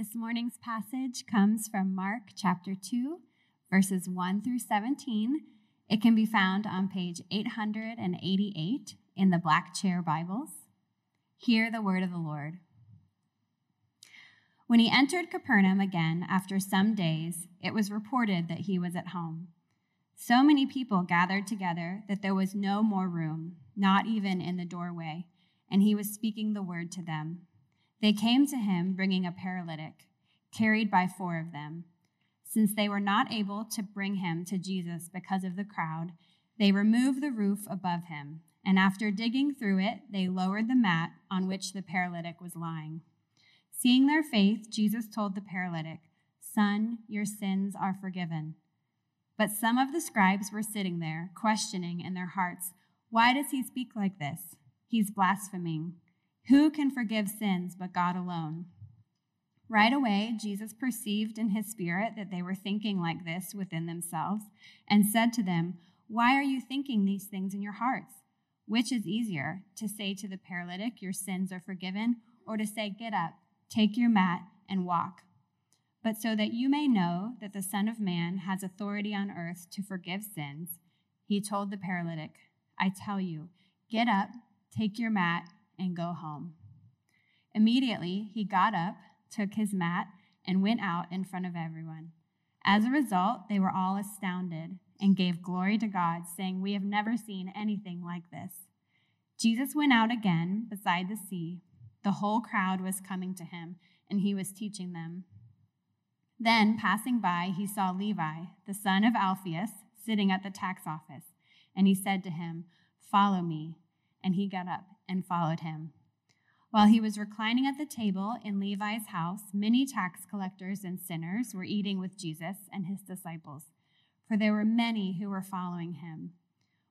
This morning's passage comes from Mark chapter 2, verses 1 through 17. It can be found on page 888 in the Black Chair Bibles. Hear the word of the Lord. When he entered Capernaum again after some days, it was reported that he was at home. So many people gathered together that there was no more room, not even in the doorway, and he was speaking the word to them. They came to him bringing a paralytic, carried by four of them. Since they were not able to bring him to Jesus because of the crowd, they removed the roof above him, and after digging through it, they lowered the mat on which the paralytic was lying. Seeing their faith, Jesus told the paralytic, Son, your sins are forgiven. But some of the scribes were sitting there, questioning in their hearts, Why does he speak like this? He's blaspheming. Who can forgive sins but God alone? Right away, Jesus perceived in his spirit that they were thinking like this within themselves and said to them, Why are you thinking these things in your hearts? Which is easier, to say to the paralytic, Your sins are forgiven, or to say, Get up, take your mat, and walk? But so that you may know that the Son of Man has authority on earth to forgive sins, he told the paralytic, I tell you, get up, take your mat, and go home. Immediately, he got up, took his mat, and went out in front of everyone. As a result, they were all astounded and gave glory to God, saying, We have never seen anything like this. Jesus went out again beside the sea. The whole crowd was coming to him, and he was teaching them. Then, passing by, he saw Levi, the son of Alphaeus, sitting at the tax office, and he said to him, Follow me. And he got up and followed him. While he was reclining at the table in Levi's house, many tax collectors and sinners were eating with Jesus and his disciples, for there were many who were following him.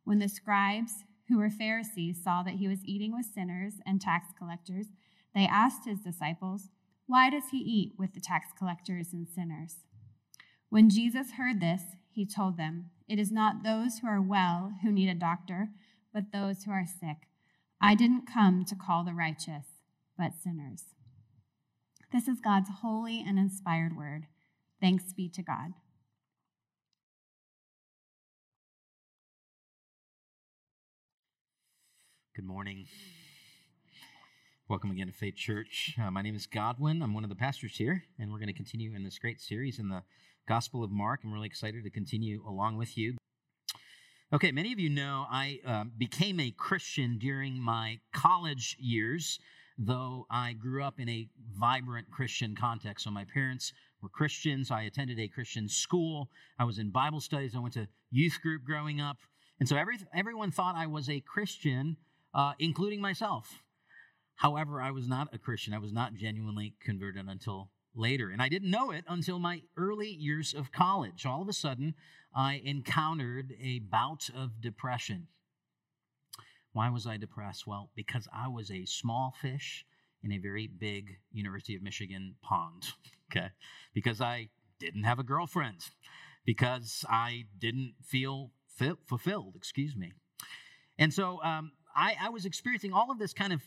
When the scribes, who were Pharisees, saw that he was eating with sinners and tax collectors, they asked his disciples, Why does he eat with the tax collectors and sinners? When Jesus heard this, he told them, It is not those who are well who need a doctor, but those who are sick. I didn't come to call the righteous, but sinners. This is God's holy and inspired word. Thanks be to God. Good morning. Welcome again to Faith Church. Uh, my name is Godwin. I'm one of the pastors here, and we're going to continue in this great series in the Gospel of Mark. I'm really excited to continue along with you. Okay, many of you know I uh, became a Christian during my college years, though I grew up in a vibrant Christian context. So my parents were Christians. I attended a Christian school. I was in Bible studies. I went to youth group growing up. And so every, everyone thought I was a Christian, uh, including myself. However, I was not a Christian. I was not genuinely converted until later. And I didn't know it until my early years of college. All of a sudden, I encountered a bout of depression. Why was I depressed? Well, because I was a small fish in a very big University of Michigan pond. Okay. Because I didn't have a girlfriend. Because I didn't feel fulfilled, excuse me. And so um, I, I was experiencing all of this kind of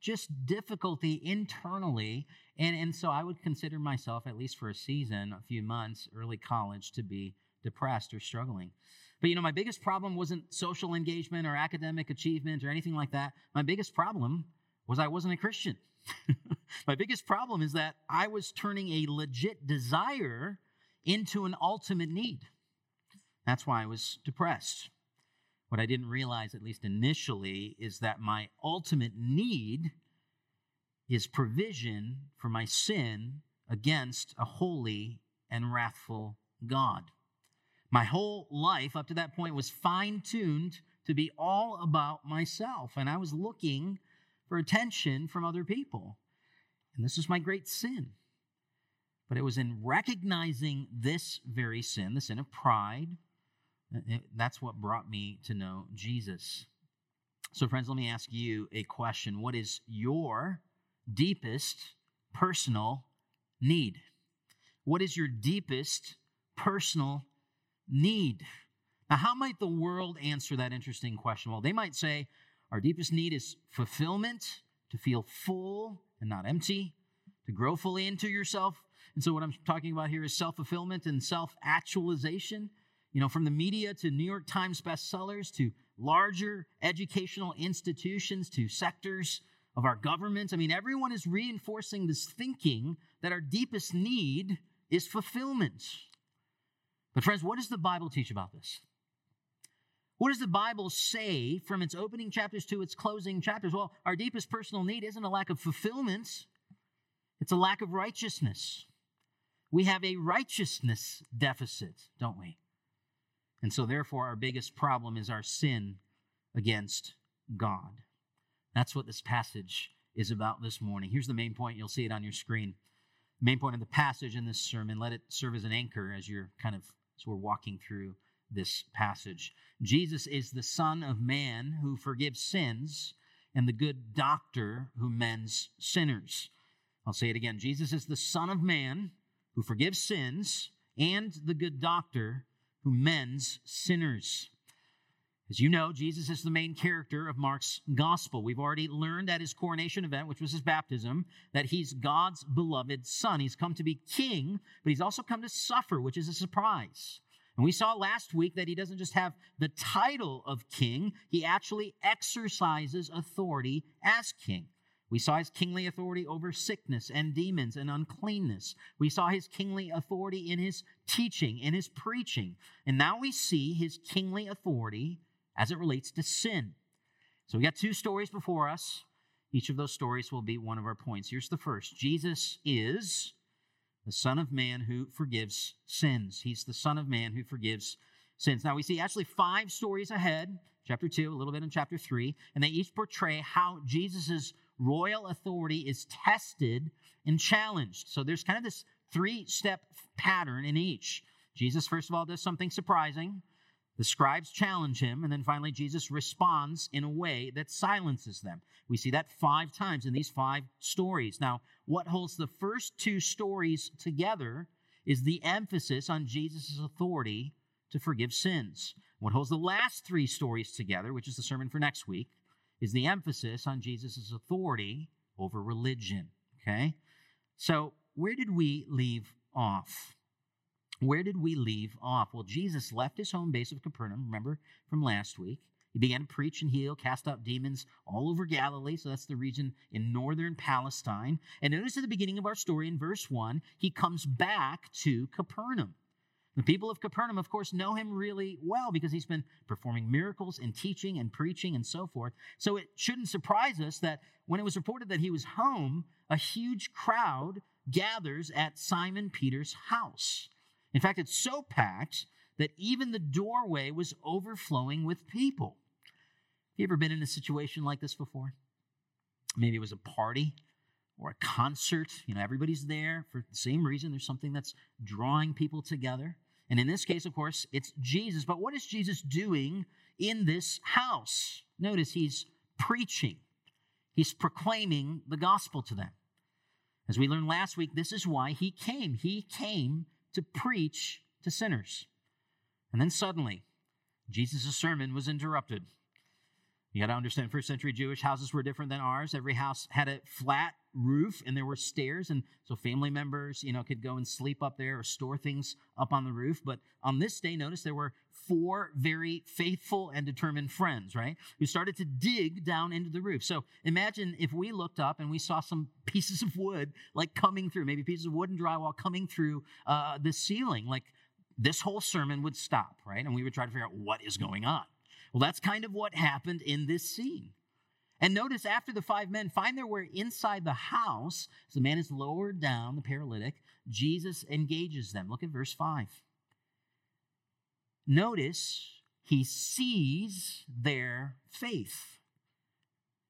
just difficulty internally. And, and so I would consider myself, at least for a season, a few months, early college, to be depressed or struggling. But you know, my biggest problem wasn't social engagement or academic achievement or anything like that. My biggest problem was I wasn't a Christian. my biggest problem is that I was turning a legit desire into an ultimate need. That's why I was depressed. What I didn't realize, at least initially, is that my ultimate need is provision for my sin against a holy and wrathful God. My whole life up to that point was fine tuned to be all about myself, and I was looking for attention from other people. And this was my great sin. But it was in recognizing this very sin, the sin of pride, that's what brought me to know Jesus. So, friends, let me ask you a question What is your deepest personal need? What is your deepest personal need? Now, how might the world answer that interesting question? Well, they might say our deepest need is fulfillment, to feel full and not empty, to grow fully into yourself. And so, what I'm talking about here is self fulfillment and self actualization. You know, from the media to New York Times bestsellers to larger educational institutions to sectors of our government. I mean, everyone is reinforcing this thinking that our deepest need is fulfillment. But, friends, what does the Bible teach about this? What does the Bible say from its opening chapters to its closing chapters? Well, our deepest personal need isn't a lack of fulfillment, it's a lack of righteousness. We have a righteousness deficit, don't we? And so, therefore, our biggest problem is our sin against God. That's what this passage is about this morning. Here's the main point. You'll see it on your screen. main point of the passage in this sermon. Let it serve as an anchor as you're kind of, as we're walking through this passage. Jesus is the Son of Man who forgives sins and the good doctor who mends sinners. I'll say it again. Jesus is the Son of Man who forgives sins and the good doctor who mends sinners. As you know, Jesus is the main character of Mark's gospel. We've already learned at his coronation event, which was his baptism, that he's God's beloved son. He's come to be king, but he's also come to suffer, which is a surprise. And we saw last week that he doesn't just have the title of king, he actually exercises authority as king. We saw his kingly authority over sickness and demons and uncleanness. We saw his kingly authority in his teaching, in his preaching. And now we see his kingly authority as it relates to sin. So we got two stories before us. Each of those stories will be one of our points. Here's the first Jesus is the Son of Man who forgives sins. He's the Son of Man who forgives sins. Now we see actually five stories ahead, chapter 2, a little bit in chapter 3, and they each portray how Jesus' royal authority is tested and challenged. So there's kind of this three step pattern in each. Jesus, first of all, does something surprising. The scribes challenge him, and then finally, Jesus responds in a way that silences them. We see that five times in these five stories. Now, what holds the first two stories together is the emphasis on Jesus' authority to forgive sins. What holds the last three stories together, which is the sermon for next week, is the emphasis on Jesus' authority over religion. Okay? So, where did we leave off? Where did we leave off? Well, Jesus left his home base of Capernaum, remember from last week. He began to preach and heal, cast out demons all over Galilee. So that's the region in northern Palestine. And notice at the beginning of our story in verse 1, he comes back to Capernaum. The people of Capernaum, of course, know him really well because he's been performing miracles and teaching and preaching and so forth. So it shouldn't surprise us that when it was reported that he was home, a huge crowd gathers at Simon Peter's house. In fact, it's so packed that even the doorway was overflowing with people. Have you ever been in a situation like this before? Maybe it was a party or a concert. You know, everybody's there for the same reason. There's something that's drawing people together. And in this case, of course, it's Jesus. But what is Jesus doing in this house? Notice he's preaching, he's proclaiming the gospel to them. As we learned last week, this is why he came. He came to preach to sinners. And then suddenly, Jesus' sermon was interrupted. You got to understand, first century Jewish houses were different than ours. Every house had a flat roof and there were stairs. And so family members, you know, could go and sleep up there or store things up on the roof. But on this day, notice there were four very faithful and determined friends, right? Who started to dig down into the roof. So imagine if we looked up and we saw some pieces of wood like coming through, maybe pieces of wood and drywall coming through uh, the ceiling. Like this whole sermon would stop, right? And we would try to figure out what is going on. Well, that's kind of what happened in this scene. And notice after the five men find their way inside the house, as the man is lowered down, the paralytic, Jesus engages them. Look at verse 5. Notice he sees their faith.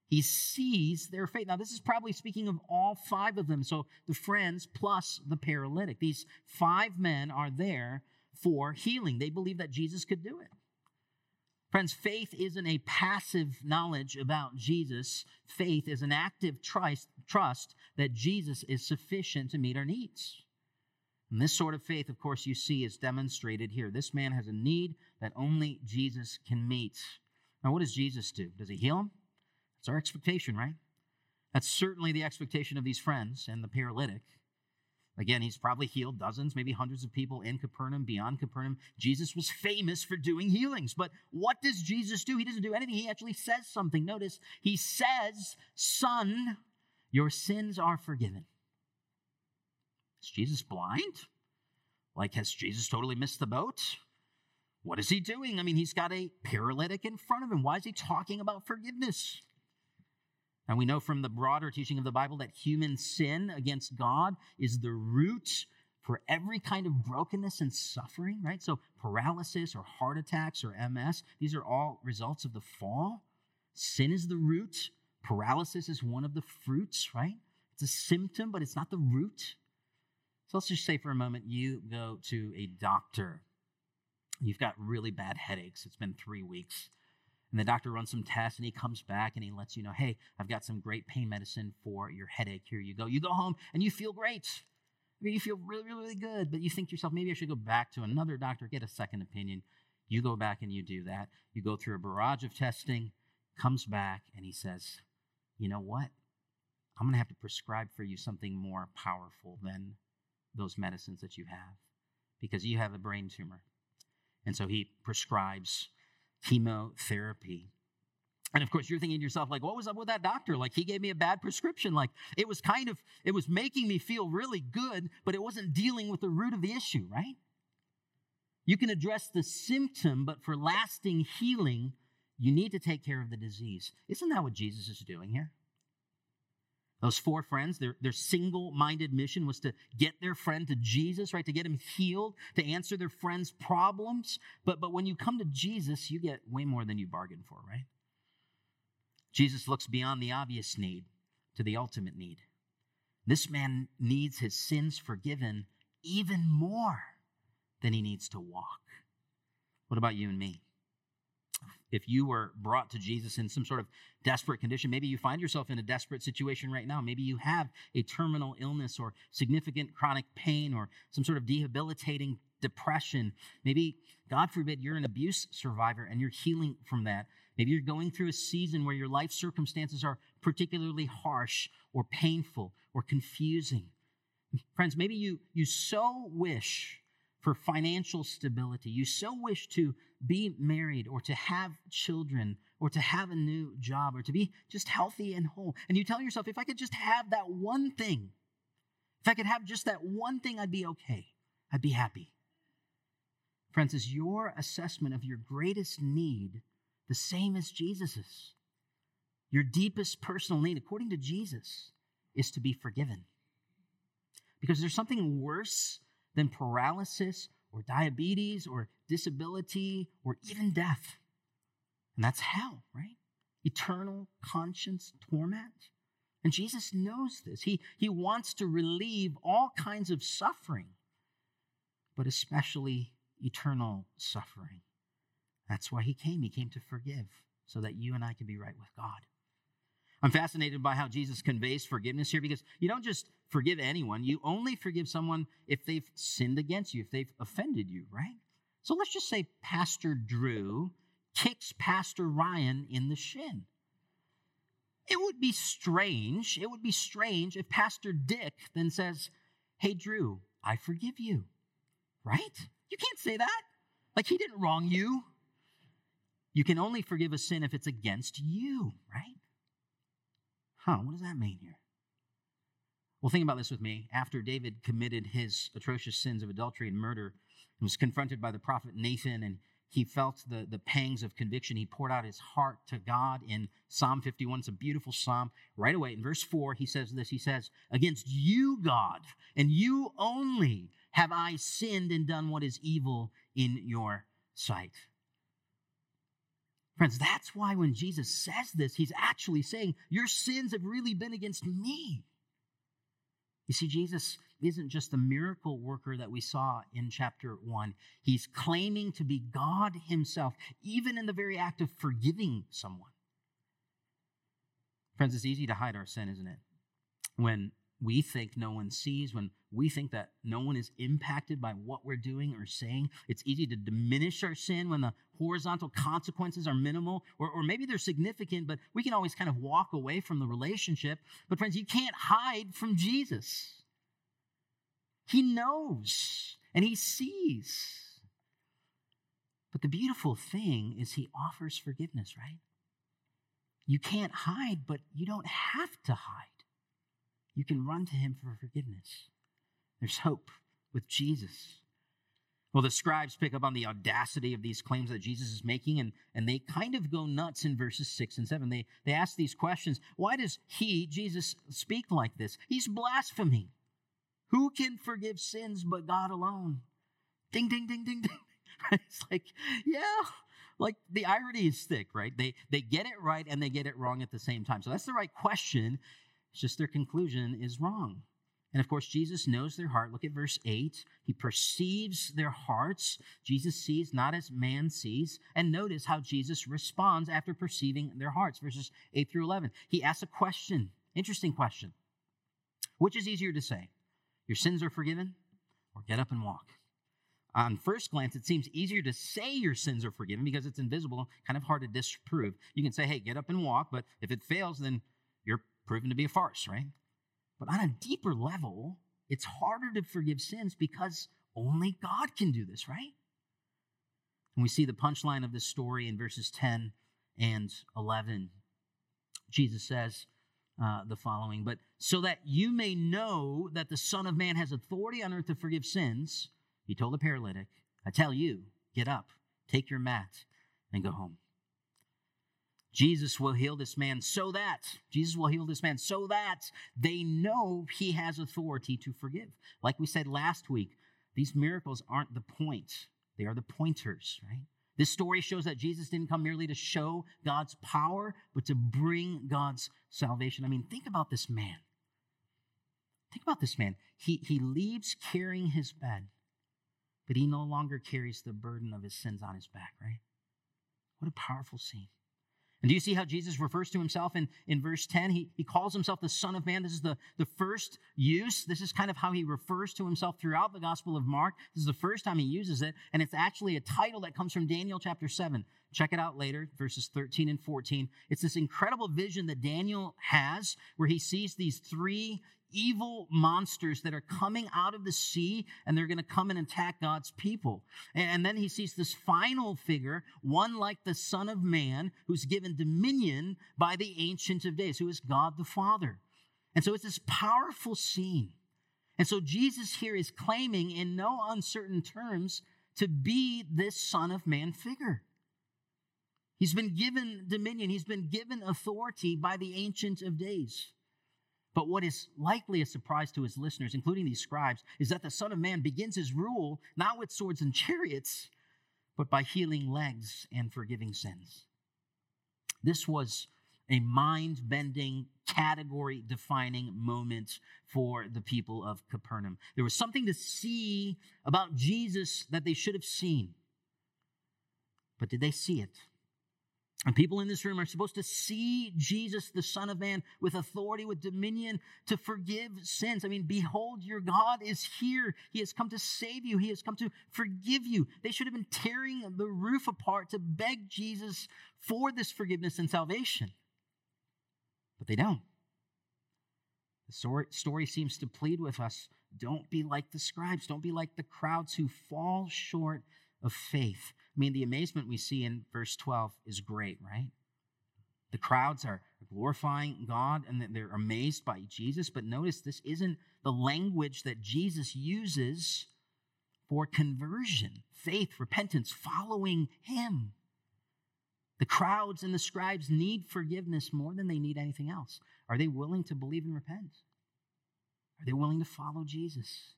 He sees their faith. Now, this is probably speaking of all five of them. So the friends plus the paralytic. These five men are there for healing. They believe that Jesus could do it. Friends, faith isn't a passive knowledge about Jesus. Faith is an active trust, that Jesus is sufficient to meet our needs. And this sort of faith, of course, you see is demonstrated here. This man has a need that only Jesus can meet. Now, what does Jesus do? Does he heal him? That's our expectation, right? That's certainly the expectation of these friends and the paralytic. Again, he's probably healed dozens, maybe hundreds of people in Capernaum, beyond Capernaum. Jesus was famous for doing healings. But what does Jesus do? He doesn't do anything. He actually says something. Notice, he says, Son, your sins are forgiven. Is Jesus blind? Like, has Jesus totally missed the boat? What is he doing? I mean, he's got a paralytic in front of him. Why is he talking about forgiveness? And we know from the broader teaching of the Bible that human sin against God is the root for every kind of brokenness and suffering, right? So, paralysis or heart attacks or MS, these are all results of the fall. Sin is the root, paralysis is one of the fruits, right? It's a symptom, but it's not the root. So, let's just say for a moment you go to a doctor. You've got really bad headaches. It's been three weeks and the doctor runs some tests and he comes back and he lets you know, hey, I've got some great pain medicine for your headache. Here you go. You go home and you feel great. I mean, you feel really, really, really good, but you think to yourself, maybe I should go back to another doctor, get a second opinion. You go back and you do that. You go through a barrage of testing, comes back, and he says, you know what? I'm going to have to prescribe for you something more powerful than those medicines that you have because you have a brain tumor. And so he prescribes chemotherapy. And of course, you're thinking to yourself, like, what was up with that doctor? Like, he gave me a bad prescription. Like, it was kind of, it was making me feel really good, but it wasn't dealing with the root of the issue, right? You can address the symptom, but for lasting healing, you need to take care of the disease. Isn't that what Jesus is doing here? Those four friends, their, their single minded mission was to get their friend to Jesus, right? To get him healed, to answer their friend's problems. But, but when you come to Jesus, you get way more than you bargained for, right? Jesus looks beyond the obvious need to the ultimate need. This man needs his sins forgiven even more than he needs to walk. What about you and me? If you were brought to Jesus in some sort of desperate condition, maybe you find yourself in a desperate situation right now. Maybe you have a terminal illness or significant chronic pain or some sort of debilitating depression. Maybe, God forbid, you're an abuse survivor and you're healing from that. Maybe you're going through a season where your life circumstances are particularly harsh or painful or confusing. Friends, maybe you, you so wish for financial stability. You so wish to be married or to have children or to have a new job or to be just healthy and whole. And you tell yourself, if I could just have that one thing, if I could have just that one thing, I'd be okay. I'd be happy. Friends, is your assessment of your greatest need the same as Jesus's? Your deepest personal need, according to Jesus, is to be forgiven. Because there's something worse than paralysis or diabetes or disability or even death. And that's hell, right? Eternal conscience torment. And Jesus knows this. He, he wants to relieve all kinds of suffering, but especially eternal suffering. That's why he came. He came to forgive so that you and I can be right with God. I'm fascinated by how Jesus conveys forgiveness here because you don't just forgive anyone, you only forgive someone if they've sinned against you, if they've offended you, right? So let's just say Pastor Drew kicks Pastor Ryan in the shin. It would be strange, it would be strange if Pastor Dick then says, Hey, Drew, I forgive you, right? You can't say that. Like he didn't wrong you. You can only forgive a sin if it's against you, right? Huh, what does that mean here? Well, think about this with me. After David committed his atrocious sins of adultery and murder, and was confronted by the prophet Nathan, and he felt the, the pangs of conviction. He poured out his heart to God in Psalm 51. It's a beautiful psalm. Right away, in verse 4, he says this He says, Against you, God, and you only have I sinned and done what is evil in your sight. Friends, that's why when Jesus says this, he's actually saying, Your sins have really been against me. You see, Jesus isn't just the miracle worker that we saw in chapter one. He's claiming to be God himself, even in the very act of forgiving someone. Friends, it's easy to hide our sin, isn't it? When we think no one sees, when we think that no one is impacted by what we're doing or saying, it's easy to diminish our sin when the horizontal consequences are minimal, or, or maybe they're significant, but we can always kind of walk away from the relationship. But, friends, you can't hide from Jesus. He knows and he sees. But the beautiful thing is, he offers forgiveness, right? You can't hide, but you don't have to hide. You can run to him for forgiveness. There's hope with Jesus. Well, the scribes pick up on the audacity of these claims that Jesus is making, and, and they kind of go nuts in verses 6 and 7. They, they ask these questions Why does he, Jesus, speak like this? He's blaspheming. Who can forgive sins but God alone? Ding, ding, ding, ding, ding. It's like, yeah, like the irony is thick, right? They, they get it right and they get it wrong at the same time. So that's the right question. It's just their conclusion is wrong. And of course, Jesus knows their heart. Look at verse 8. He perceives their hearts. Jesus sees not as man sees. And notice how Jesus responds after perceiving their hearts. Verses 8 through 11. He asks a question. Interesting question. Which is easier to say? Your sins are forgiven, or get up and walk? On first glance, it seems easier to say your sins are forgiven because it's invisible, kind of hard to disprove. You can say, hey, get up and walk, but if it fails, then you're proven to be a farce, right? But on a deeper level, it's harder to forgive sins because only God can do this, right? And we see the punchline of this story in verses 10 and 11. Jesus says uh, the following, but so that you may know that the Son of Man has authority on earth to forgive sins, he told the paralytic, I tell you, get up, take your mat, and go home. Jesus will heal this man so that, Jesus will heal this man so that they know he has authority to forgive. Like we said last week, these miracles aren't the point, they are the pointers, right? This story shows that Jesus didn't come merely to show God's power, but to bring God's salvation. I mean, think about this man. Think about this man. He, he leaves carrying his bed, but he no longer carries the burden of his sins on his back, right? What a powerful scene. And do you see how Jesus refers to himself in, in verse 10? He, he calls himself the Son of Man. This is the, the first use. This is kind of how he refers to himself throughout the Gospel of Mark. This is the first time he uses it. And it's actually a title that comes from Daniel chapter 7. Check it out later, verses 13 and 14. It's this incredible vision that Daniel has where he sees these three evil monsters that are coming out of the sea and they're going to come and attack God's people. And then he sees this final figure, one like the Son of Man, who's given dominion by the Ancient of Days, who is God the Father. And so it's this powerful scene. And so Jesus here is claiming in no uncertain terms to be this Son of Man figure. He's been given dominion, he's been given authority by the Ancient of Days. But what is likely a surprise to his listeners, including these scribes, is that the Son of Man begins his rule not with swords and chariots, but by healing legs and forgiving sins. This was a mind bending, category defining moment for the people of Capernaum. There was something to see about Jesus that they should have seen. But did they see it? And people in this room are supposed to see Jesus, the Son of Man, with authority, with dominion to forgive sins. I mean, behold, your God is here. He has come to save you, He has come to forgive you. They should have been tearing the roof apart to beg Jesus for this forgiveness and salvation. But they don't. The story seems to plead with us don't be like the scribes, don't be like the crowds who fall short of faith. I mean, the amazement we see in verse 12 is great, right? The crowds are glorifying God and they're amazed by Jesus. But notice this isn't the language that Jesus uses for conversion, faith, repentance, following Him. The crowds and the scribes need forgiveness more than they need anything else. Are they willing to believe and repent? Are they willing to follow Jesus?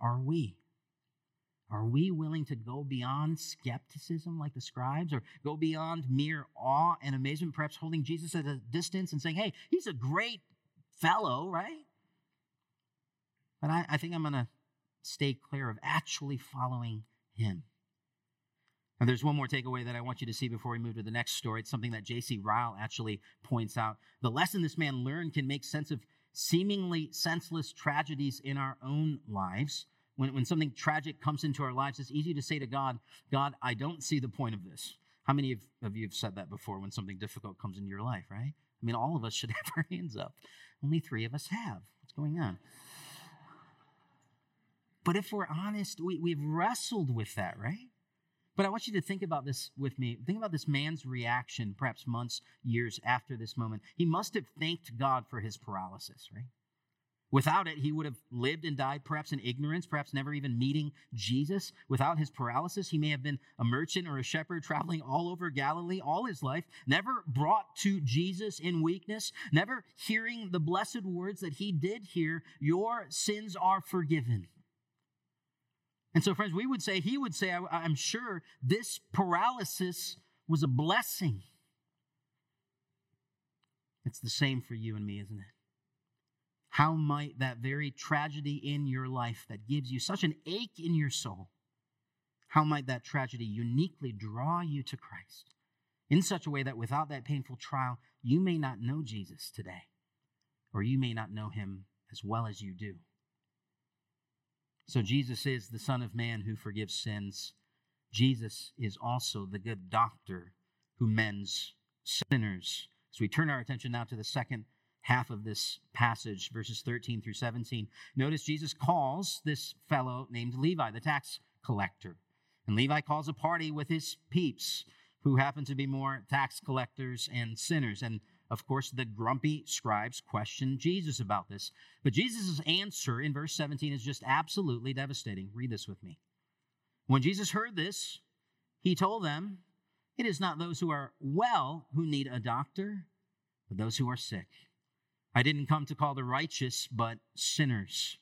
Are we? Are we willing to go beyond skepticism like the scribes or go beyond mere awe and amazement, perhaps holding Jesus at a distance and saying, hey, he's a great fellow, right? But I, I think I'm going to stay clear of actually following him. And there's one more takeaway that I want you to see before we move to the next story. It's something that J.C. Ryle actually points out. The lesson this man learned can make sense of seemingly senseless tragedies in our own lives, when, when something tragic comes into our lives, it's easy to say to God, God, I don't see the point of this. How many of, of you have said that before when something difficult comes into your life, right? I mean, all of us should have our hands up. Only three of us have. What's going on? But if we're honest, we, we've wrestled with that, right? But I want you to think about this with me. Think about this man's reaction, perhaps months, years after this moment. He must have thanked God for his paralysis, right? Without it, he would have lived and died perhaps in ignorance, perhaps never even meeting Jesus. Without his paralysis, he may have been a merchant or a shepherd traveling all over Galilee all his life, never brought to Jesus in weakness, never hearing the blessed words that he did hear Your sins are forgiven. And so, friends, we would say, he would say, I, am sure this paralysis was a blessing. It's the same for you and me, isn't it? How might that very tragedy in your life that gives you such an ache in your soul, how might that tragedy uniquely draw you to Christ in such a way that without that painful trial, you may not know Jesus today, or you may not know him as well as you do? So Jesus is the Son of Man who forgives sins. Jesus is also the good doctor who mends sinners. So we turn our attention now to the second half of this passage, verses 13 through 17. Notice Jesus calls this fellow named Levi, the tax collector. And Levi calls a party with his peeps, who happen to be more tax collectors and sinners. And of course, the grumpy scribes question Jesus about this. But Jesus' answer in verse 17 is just absolutely devastating. Read this with me. When Jesus heard this, he told them, It is not those who are well who need a doctor, but those who are sick. I didn't come to call the righteous, but sinners.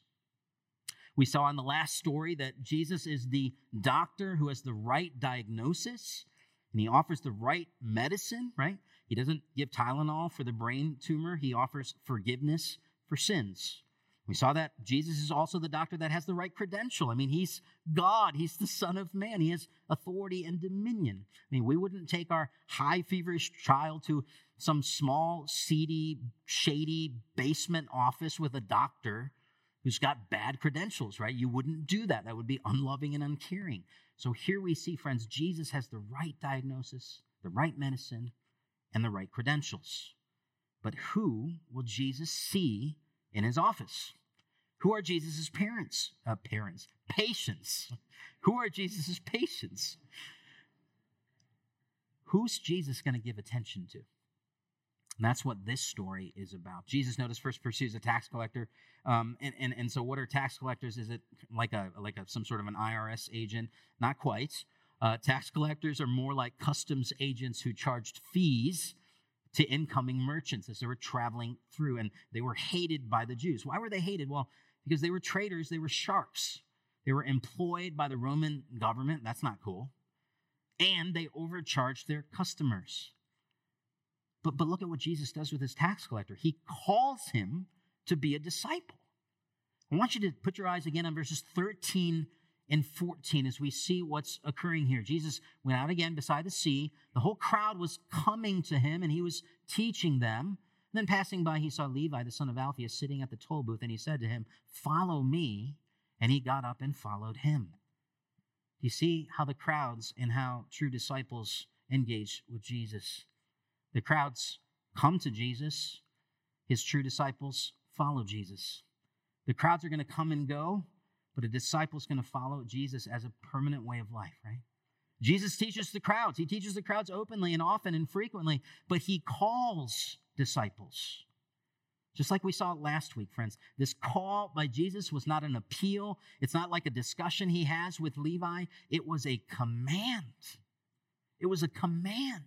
We saw in the last story that Jesus is the doctor who has the right diagnosis and he offers the right medicine, right? He doesn't give Tylenol for the brain tumor, he offers forgiveness for sins. We saw that Jesus is also the doctor that has the right credential. I mean, he's God, he's the Son of Man, he has authority and dominion. I mean, we wouldn't take our high feverish child to some small, seedy, shady basement office with a doctor who's got bad credentials, right? You wouldn't do that. That would be unloving and uncaring. So here we see, friends, Jesus has the right diagnosis, the right medicine, and the right credentials. But who will Jesus see in his office? Who are Jesus' parents? Uh, parents, patients. Who are Jesus' patients? Who's Jesus going to give attention to? And that's what this story is about. Jesus, notice, first pursues a tax collector. Um, and, and, and so, what are tax collectors? Is it like a like a, some sort of an IRS agent? Not quite. Uh, tax collectors are more like customs agents who charged fees to incoming merchants as they were traveling through, and they were hated by the Jews. Why were they hated? Well, because they were traitors, they were sharks. They were employed by the Roman government. That's not cool. And they overcharged their customers. But, but look at what Jesus does with his tax collector. He calls him to be a disciple. I want you to put your eyes again on verses 13 and 14 as we see what's occurring here. Jesus went out again beside the sea. The whole crowd was coming to him and he was teaching them. And then passing by, he saw Levi, the son of Alphaeus, sitting at the toll booth, and he said to him, Follow me. And he got up and followed him. You see how the crowds and how true disciples engage with Jesus. The crowds come to Jesus, his true disciples follow Jesus. The crowds are going to come and go, but a disciple is going to follow Jesus as a permanent way of life, right? Jesus teaches the crowds. He teaches the crowds openly and often and frequently, but he calls disciples. Just like we saw last week, friends, this call by Jesus was not an appeal. It's not like a discussion he has with Levi. It was a command. It was a command.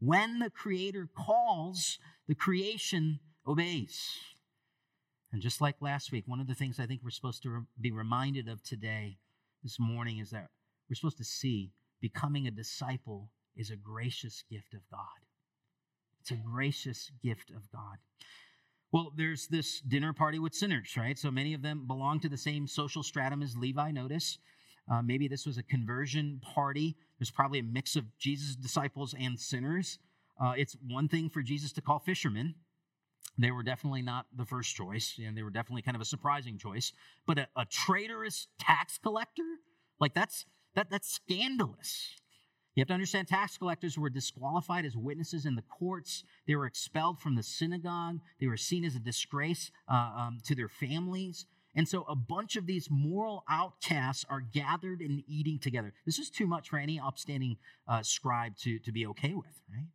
When the Creator calls, the creation obeys. And just like last week, one of the things I think we're supposed to be reminded of today, this morning, is that we're supposed to see becoming a disciple is a gracious gift of God. It's a gracious gift of God. Well, there's this dinner party with sinners, right? So many of them belong to the same social stratum as Levi, notice. Uh, maybe this was a conversion party. There's probably a mix of Jesus' disciples and sinners. Uh, it's one thing for Jesus to call fishermen. They were definitely not the first choice, and they were definitely kind of a surprising choice. But a, a traitorous tax collector, like that's that that's scandalous. You have to understand tax collectors were disqualified as witnesses in the courts. They were expelled from the synagogue. They were seen as a disgrace uh, um, to their families. And so a bunch of these moral outcasts are gathered and eating together. This is too much for any upstanding uh, scribe to, to be okay with, right?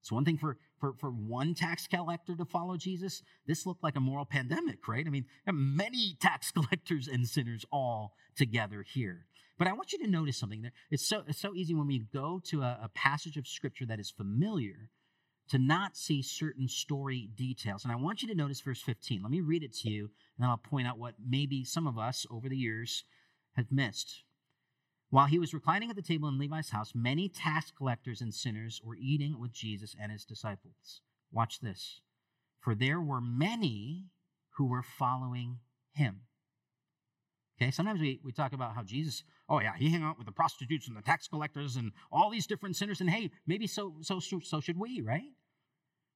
It's one thing for, for, for one tax collector to follow Jesus. This looked like a moral pandemic, right? I mean, many tax collectors and sinners all together here. But I want you to notice something there. It's so, it's so easy when we go to a, a passage of scripture that is familiar to not see certain story details. And I want you to notice verse 15. Let me read it to you, and then I'll point out what maybe some of us over the years have missed. While he was reclining at the table in Levi's house, many tax collectors and sinners were eating with Jesus and his disciples. Watch this. For there were many who were following him. Okay, sometimes we, we talk about how Jesus, oh yeah, he hung out with the prostitutes and the tax collectors and all these different sinners, and hey, maybe so so so should we, right?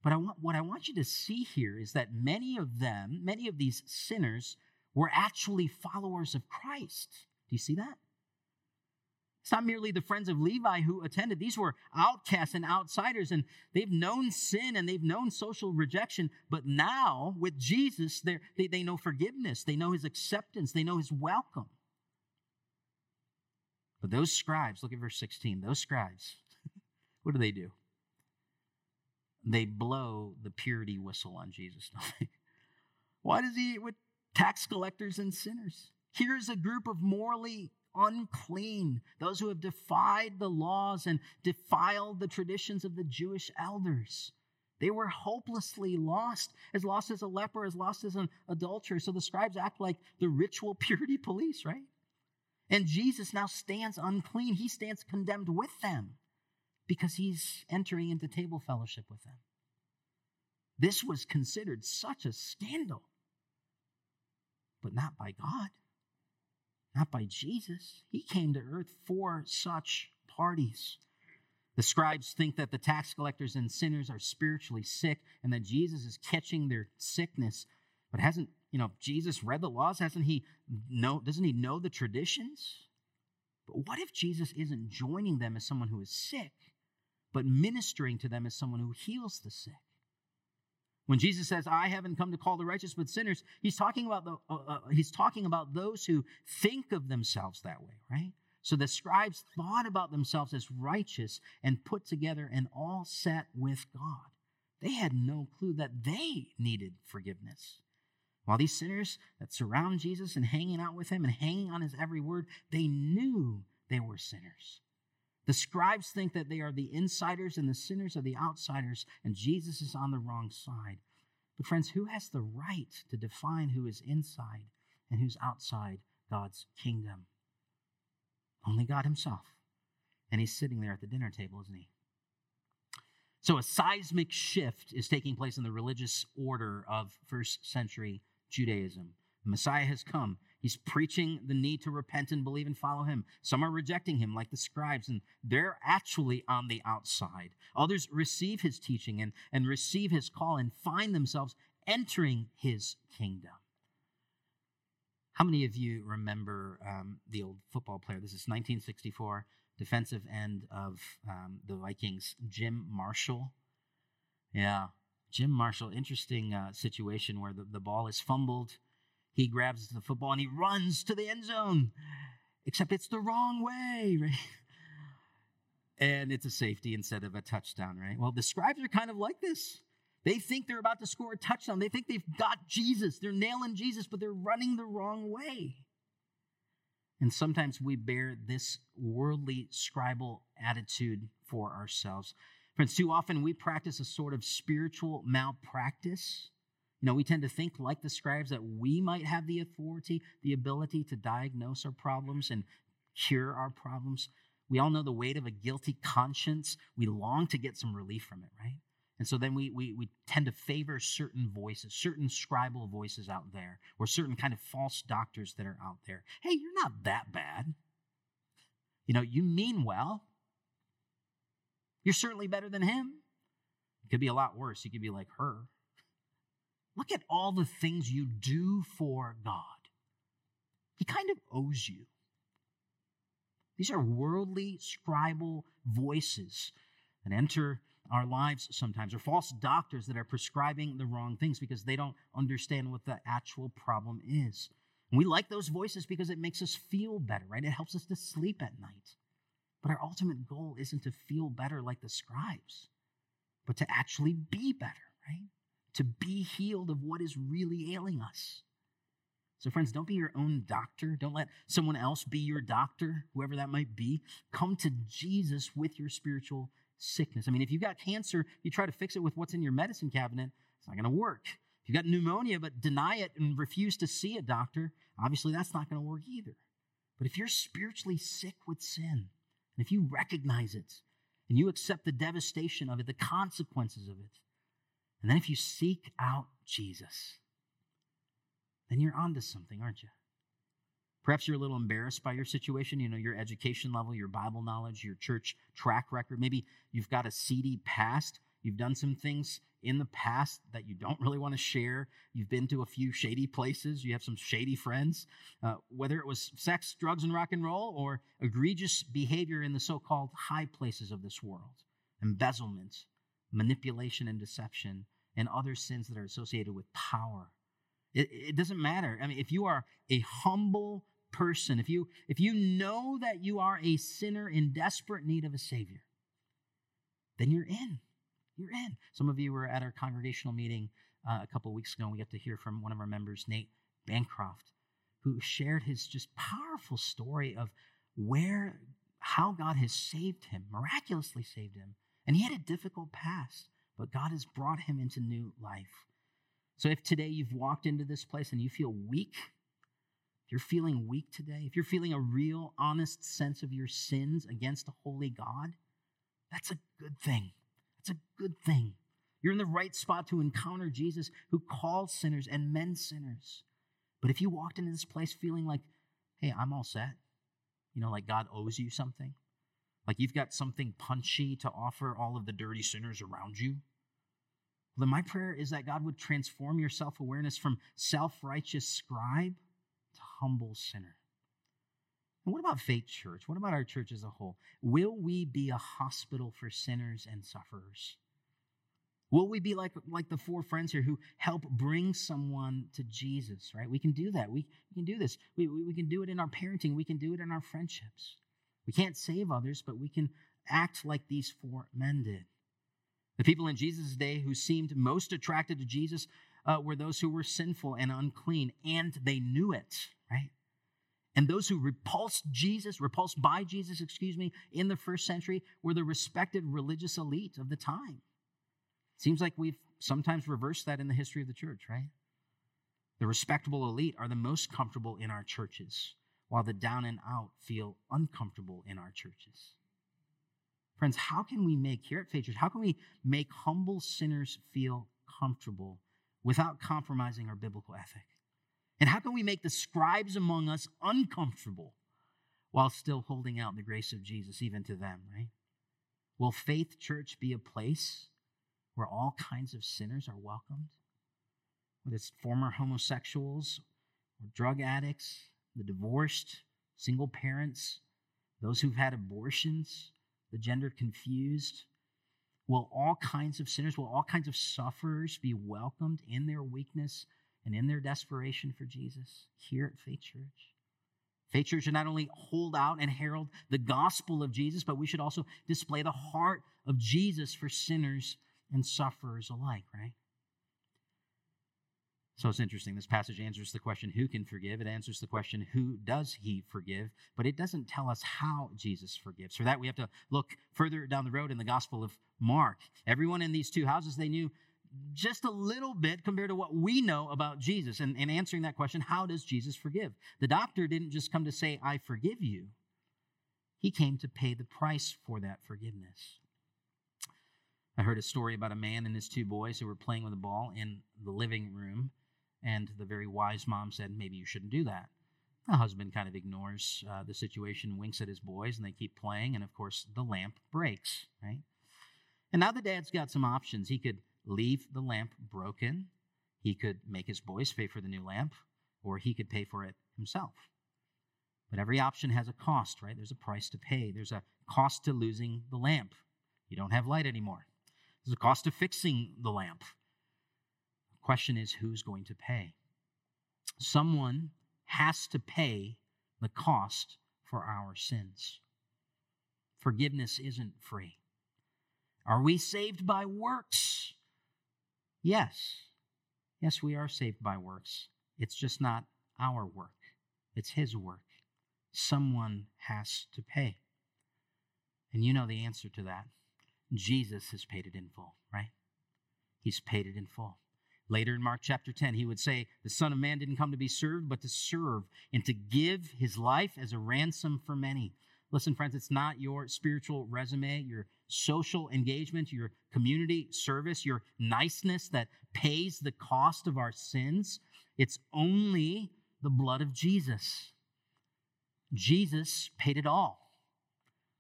But I want what I want you to see here is that many of them, many of these sinners, were actually followers of Christ. Do you see that? It's not merely the friends of Levi who attended. These were outcasts and outsiders, and they've known sin and they've known social rejection. But now, with Jesus, they, they know forgiveness, they know his acceptance, they know his welcome. But those scribes, look at verse 16, those scribes, what do they do? They blow the purity whistle on Jesus, Why does he eat with tax collectors and sinners? Here's a group of morally unclean, those who have defied the laws and defiled the traditions of the Jewish elders. They were hopelessly lost, as lost as a leper, as lost as an adulterer. So the scribes act like the ritual purity police, right? And Jesus now stands unclean. He stands condemned with them because he's entering into table fellowship with them. This was considered such a scandal, but not by God not by Jesus. He came to earth for such parties. The scribes think that the tax collectors and sinners are spiritually sick and that Jesus is catching their sickness. But hasn't, you know, Jesus read the laws? Hasn't he know, doesn't he know the traditions? But what if Jesus isn't joining them as someone who is sick, but ministering to them as someone who heals the sick? When Jesus says, "I haven't come to call the righteous but sinners," he's talking about the uh, uh, he's talking about those who think of themselves that way, right? So the scribes thought about themselves as righteous and put together and all set with God. They had no clue that they needed forgiveness. While these sinners that surround Jesus and hanging out with him and hanging on his every word, they knew they were sinners. The scribes think that they are the insiders and the sinners are the outsiders, and Jesus is on the wrong side. But, friends, who has the right to define who is inside and who's outside God's kingdom? Only God Himself. And He's sitting there at the dinner table, isn't He? So, a seismic shift is taking place in the religious order of first century Judaism. The Messiah has come. He's preaching the need to repent and believe and follow him. Some are rejecting him, like the scribes, and they're actually on the outside. Others receive his teaching and, and receive his call and find themselves entering his kingdom. How many of you remember um, the old football player? This is 1964, defensive end of um, the Vikings, Jim Marshall. Yeah, Jim Marshall. Interesting uh, situation where the, the ball is fumbled he grabs the football and he runs to the end zone, except it's the wrong way, right? And it's a safety instead of a touchdown, right? Well, the scribes are kind of like this. They think they're about to score a touchdown. They think they've got Jesus. They're nailing Jesus, but they're running the wrong way. And sometimes we bear this worldly scribal attitude for ourselves. Friends, too often we practice a sort of spiritual malpractice you know, we tend to think, like the scribes, that we might have the authority, the ability to diagnose our problems and cure our problems. We all know the weight of a guilty conscience. We long to get some relief from it, right? And so then we, we, we tend to favor certain voices, certain scribal voices out there, or certain kind of false doctors that are out there. Hey, you're not that bad. You know, you mean well. You're certainly better than him. It could be a lot worse. You could be like her. Look at all the things you do for God. He kind of owes you. These are worldly, scribal voices that enter our lives sometimes, or false doctors that are prescribing the wrong things because they don't understand what the actual problem is. And we like those voices because it makes us feel better, right? It helps us to sleep at night. But our ultimate goal isn't to feel better like the scribes, but to actually be better, right? To be healed of what is really ailing us. So, friends, don't be your own doctor. Don't let someone else be your doctor, whoever that might be. Come to Jesus with your spiritual sickness. I mean, if you've got cancer, you try to fix it with what's in your medicine cabinet, it's not going to work. If you've got pneumonia but deny it and refuse to see a doctor, obviously that's not going to work either. But if you're spiritually sick with sin, and if you recognize it, and you accept the devastation of it, the consequences of it, and then if you seek out Jesus, then you're onto something, aren't you? Perhaps you're a little embarrassed by your situation, you know, your education level, your Bible knowledge, your church track record. Maybe you've got a seedy past. You've done some things in the past that you don't really want to share. You've been to a few shady places. You have some shady friends. Uh, whether it was sex, drugs, and rock and roll, or egregious behavior in the so called high places of this world embezzlement, manipulation, and deception, and other sins that are associated with power it, it doesn't matter. I mean, if you are a humble person, if you if you know that you are a sinner in desperate need of a savior, then you're in. You're in. Some of you were at our congregational meeting uh, a couple weeks ago, and we got to hear from one of our members, Nate Bancroft, who shared his just powerful story of where how God has saved him, miraculously saved him. And he had a difficult past, but God has brought him into new life. So if today you've walked into this place and you feel weak, if you're feeling weak today, if you're feeling a real, honest sense of your sins against a holy God, that's a good thing. That's a good thing. You're in the right spot to encounter Jesus who calls sinners and mends sinners. But if you walked into this place feeling like, hey, I'm all set, you know, like God owes you something, like you've got something punchy to offer all of the dirty sinners around you, then my prayer is that God would transform your self awareness from self righteous scribe to humble sinner. And what about Faith Church? What about our church as a whole? Will we be a hospital for sinners and sufferers? Will we be like, like the four friends here who help bring someone to Jesus, right? We can do that. We, we can do this. We, we, we can do it in our parenting. We can do it in our friendships. We can't save others, but we can act like these four men did. The people in Jesus' day who seemed most attracted to Jesus uh, were those who were sinful and unclean, and they knew it, right? And those who repulsed Jesus, repulsed by Jesus, excuse me, in the first century were the respected religious elite of the time. Seems like we've sometimes reversed that in the history of the church, right? The respectable elite are the most comfortable in our churches, while the down and out feel uncomfortable in our churches. Friends, how can we make, here at Faith Church, how can we make humble sinners feel comfortable without compromising our biblical ethic? And how can we make the scribes among us uncomfortable while still holding out the grace of Jesus even to them, right? Will Faith Church be a place where all kinds of sinners are welcomed? Whether it's former homosexuals or drug addicts, the divorced, single parents, those who've had abortions, the gender confused? Will all kinds of sinners, will all kinds of sufferers be welcomed in their weakness and in their desperation for Jesus here at Faith Church? Faith Church should not only hold out and herald the gospel of Jesus, but we should also display the heart of Jesus for sinners and sufferers alike, right? So it's interesting. This passage answers the question, who can forgive? It answers the question, who does he forgive? But it doesn't tell us how Jesus forgives. For that, we have to look further down the road in the Gospel of Mark. Everyone in these two houses, they knew just a little bit compared to what we know about Jesus. And, and answering that question, how does Jesus forgive? The doctor didn't just come to say, I forgive you. He came to pay the price for that forgiveness. I heard a story about a man and his two boys who were playing with a ball in the living room and the very wise mom said, maybe you shouldn't do that. The husband kind of ignores uh, the situation, winks at his boys, and they keep playing. And of course, the lamp breaks, right? And now the dad's got some options. He could leave the lamp broken, He could make his boys pay for the new lamp, or he could pay for it himself. But every option has a cost, right? There's a price to pay. There's a cost to losing the lamp. You don't have light anymore. There's a cost to fixing the lamp. Question is who's going to pay? Someone has to pay the cost for our sins. Forgiveness isn't free. Are we saved by works? Yes. Yes, we are saved by works. It's just not our work, it's His work. Someone has to pay. And you know the answer to that. Jesus has paid it in full, right? He's paid it in full. Later in Mark chapter 10, he would say, The Son of Man didn't come to be served, but to serve and to give his life as a ransom for many. Listen, friends, it's not your spiritual resume, your social engagement, your community service, your niceness that pays the cost of our sins. It's only the blood of Jesus. Jesus paid it all.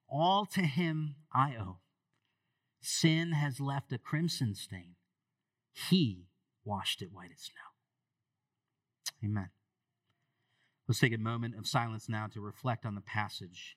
All to him I owe. Sin has left a crimson stain. He washed it white as snow. Amen. Let's take a moment of silence now to reflect on the passage